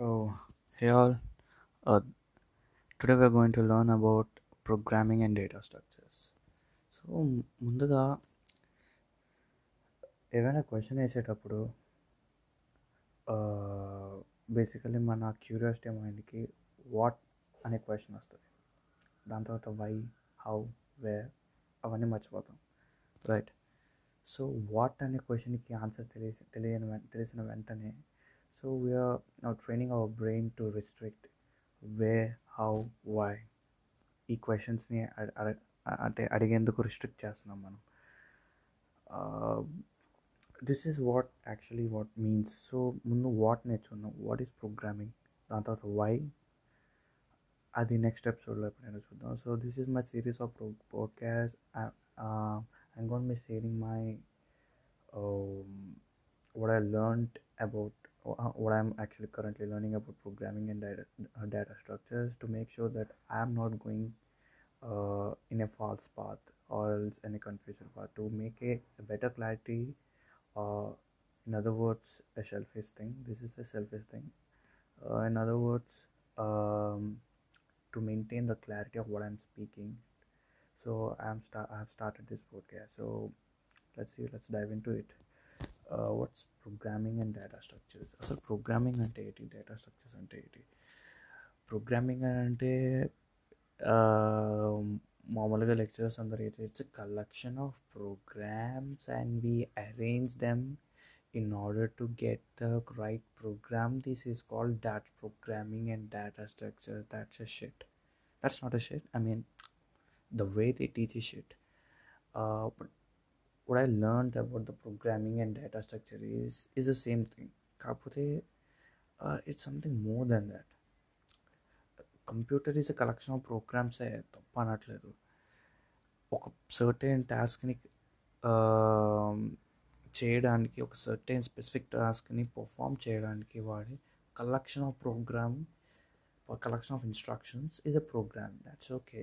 So, hey all, uh, today we're going to learn about programming and data structures. So ముందుగా ఏదైనా question వేసేటప్పుడు uh, basically మన curiosity మైండ్కి what అనే question వస్తుంది. దాని తర్వాత వై హౌ వేర్ అవన్నీ మర్చిపోతాం. రైట్ సో వాట్ అనే క్వశ్చన్కి ఆన్సర్ తెలిసి తెలియని తెలిసిన వెంటనే so we are now training our brain to restrict way how why ఈ క్వశ్చన్స్ని అంటే అడిగేందుకు రిస్ట్రిక్ట్ చేస్తున్నాం మనం this is what actually what means so ముందు వాట్ నేర్చుకున్నాం వాట్ ఈస్ ప్రోగ్రామింగ్ దాని తర్వాత వై అది నెక్స్ట్ ఎపిసోడ్లో ఎప్పుడైనా చూద్దాం so this is my series of podcast I'm gonna be sharing my what I learned about uh, what I'm actually currently learning about programming and data, uh, data structures to make sure that I'm not going uh, in a false path or else in a confusion path. To make a, a better clarity uh, in other words a selfish thing. This is a selfish thing. Uh, in other words um, to maintain the clarity of what i'm speaking. So i'm sta- i've started this podcast. So let's see let's dive into it. uh, what's programming and data structures అసలు programming అంటే ఏంటి data structures అంటే ఏంటి programming అంటే మామూలుగా lecturers అందరూ ఏంటి it's collection of programs and we arrange them in order to get the right program this is called dot programming and data structure that's a shit that's not a shit I mean the way they teach E shit but what I learned about the programming and data structure is is the same thing. కాకపోతే uh, it's something more than that. Computer is a collection of ప్రోగ్రామ్సే తప్ప అనట్లేదు ఒక certain టాస్క్ని చేయడానికి ఒక certain specific టాస్క్ని perform చేయడానికి వాడే collection of program collection of instructions is a program that's okay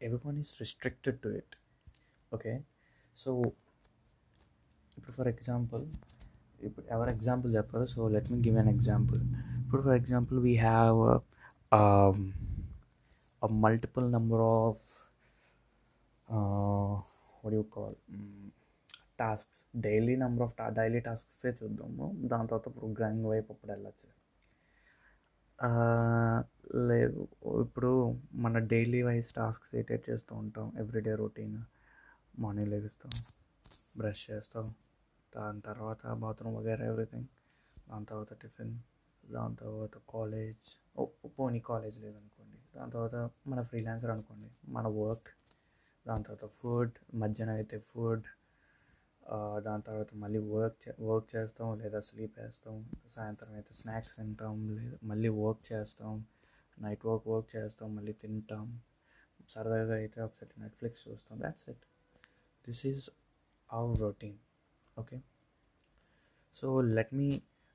everyone is restricted to it okay so ఇప్పుడు for example ఇప్పుడు ఎవరు ఎగ్జాంపుల్ చెప్పారు so let me give an example ఇప్పుడు for example we have multiple number of what do you call tasks daily number of daily టాస్క్సే చూద్దాము దాని తర్వాత programming వైపు అప్పుడు వెళ్ళచ్చు లేదు. ఇప్పుడు మన డైలీ వైజ్ టాస్క్స్ ఏటేట్ చేస్తూ ఉంటాం. Everyday routine. మార్నింగ్ లెగుస్తాం. బ్రష్ చేస్తాం. దాని తర్వాత బాత్రూమ్ వగేరా ఎవ్రీథింగ్. దాని తర్వాత టిఫిన్. దాని తర్వాత కాలేజ్. పోనీ కాలేజ్ లేదనుకోండి. దాని తర్వాత మన ఫ్రీలాన్సర్ అనుకోండి. మన వర్క్. దాని తర్వాత ఫుడ్. మధ్యాహ్నం అయితే ఫుడ్. దాని తర్వాత మళ్ళీ వర్క్ వర్క్ చేస్తాం లేదా స్లీప్ వేస్తాం. సాయంత్రం అయితే స్నాక్స్ తింటాం లేదా మళ్ళీ వర్క్ చేస్తాం. నైట్ వర్క్ వర్క్ చేస్తాం మళ్ళీ తింటాం. సరదాగా అయితే ఒకసారి నెట్ఫ్లిక్స్ చూస్తాం. That's it this is our routine okay so let me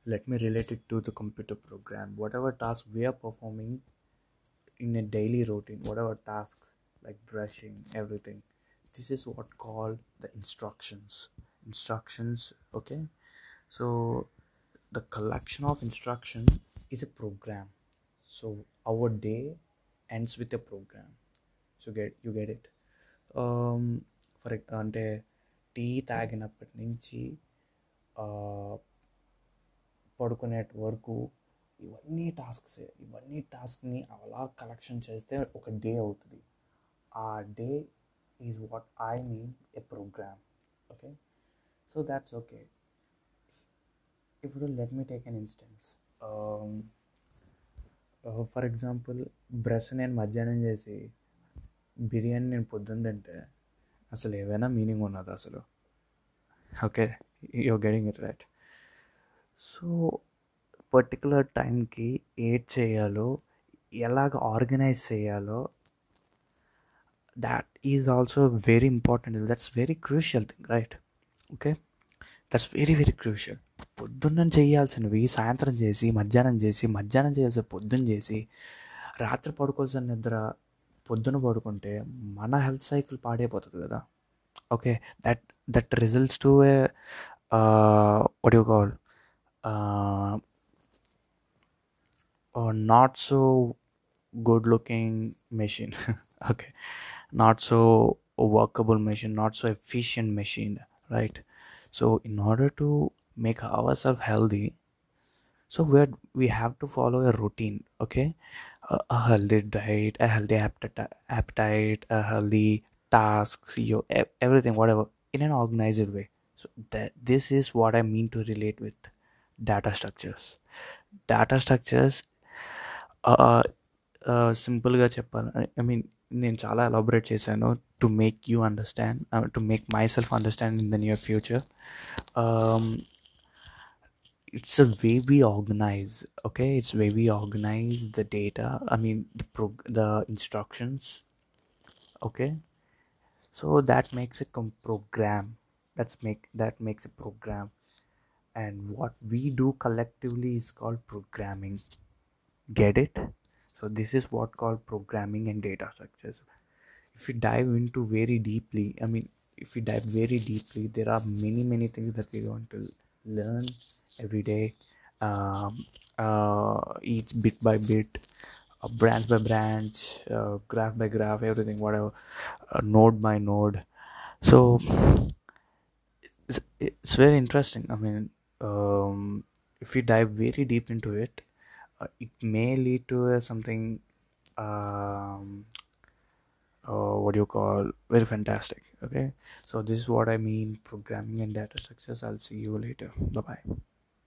let me related to the computer program whatever task we are performing in a daily routine whatever task like brushing everything this is what called the instructions instructions okay so the collection of instruction is a program so our day ends with a program so get you get it um for అంటే tea తాగినప్పటి నుంచి పడుకునే వరకు ఇవన్నీ టాస్క్సే ఇవన్నీ టాస్క్ని అలా collection చేస్తే ఒక డే అవుతుంది ఆ day is what I mean a program okay so that's okay ఇప్పుడు let me take an instance for example brush నేను మధ్యాహ్నం చేసి బిర్యానీ నేను పొద్దున్న తింటే అసలు ఏవైనా మీనింగ్ ఉన్నది అసలు? Okay you getting it right so particular టైంకి ఏడ్ చేయాలో ఎలాగ ఆర్గనైజ్ చేయాలో that is also very important that's very crucial thing right okay that's very very crucial పొద్దున్న చేయాల్సినవి సాయంత్రం చేసి మధ్యాహ్నం చేసి మధ్యాహ్నం చేయాల్సి పొద్దున్న చేసి రాత్రి పడుకోవాల్సిన నిద్ర పొద్దున పడుకుంటే మన హెల్త్ సైకిల్ పాడైపోతుంది కదా. Okay that that results to a what you call not so good looking machine okay good looking machine okay not so workable machine not so efficient machine right so in order to make ourselves healthy so we we have to follow a routine okay a, a healthy diet a healthy appetite, appetite a healthy tasks your everything whatever in an organized way so that this is what i mean to relate with data structures data structures సింపుల్గా చెప్పాలి I mean నేను చాలా elaborate చేశాను to make you understand to make myself understand in the near future it's a way we organize okay it's way we organize the data i mean the prog- the instructions okay so that makes a com- program that's make that makes a program and what we do collectively is called programming get it So this is what called programming and data structures. If we dive into very deeply i mean if we dive very deeply there are many many things that we want to learn every day. Um, uh, each bit by bit uh, branch by branch uh, graph by graph everything whatever uh, node by node. So it's, it's very interesting. I mean um, if we dive very deep into it it may lead to uh, something um, uh, what do you call very fantastic okay? So this is what i mean programming and data structures. I'll see you later. Bye bye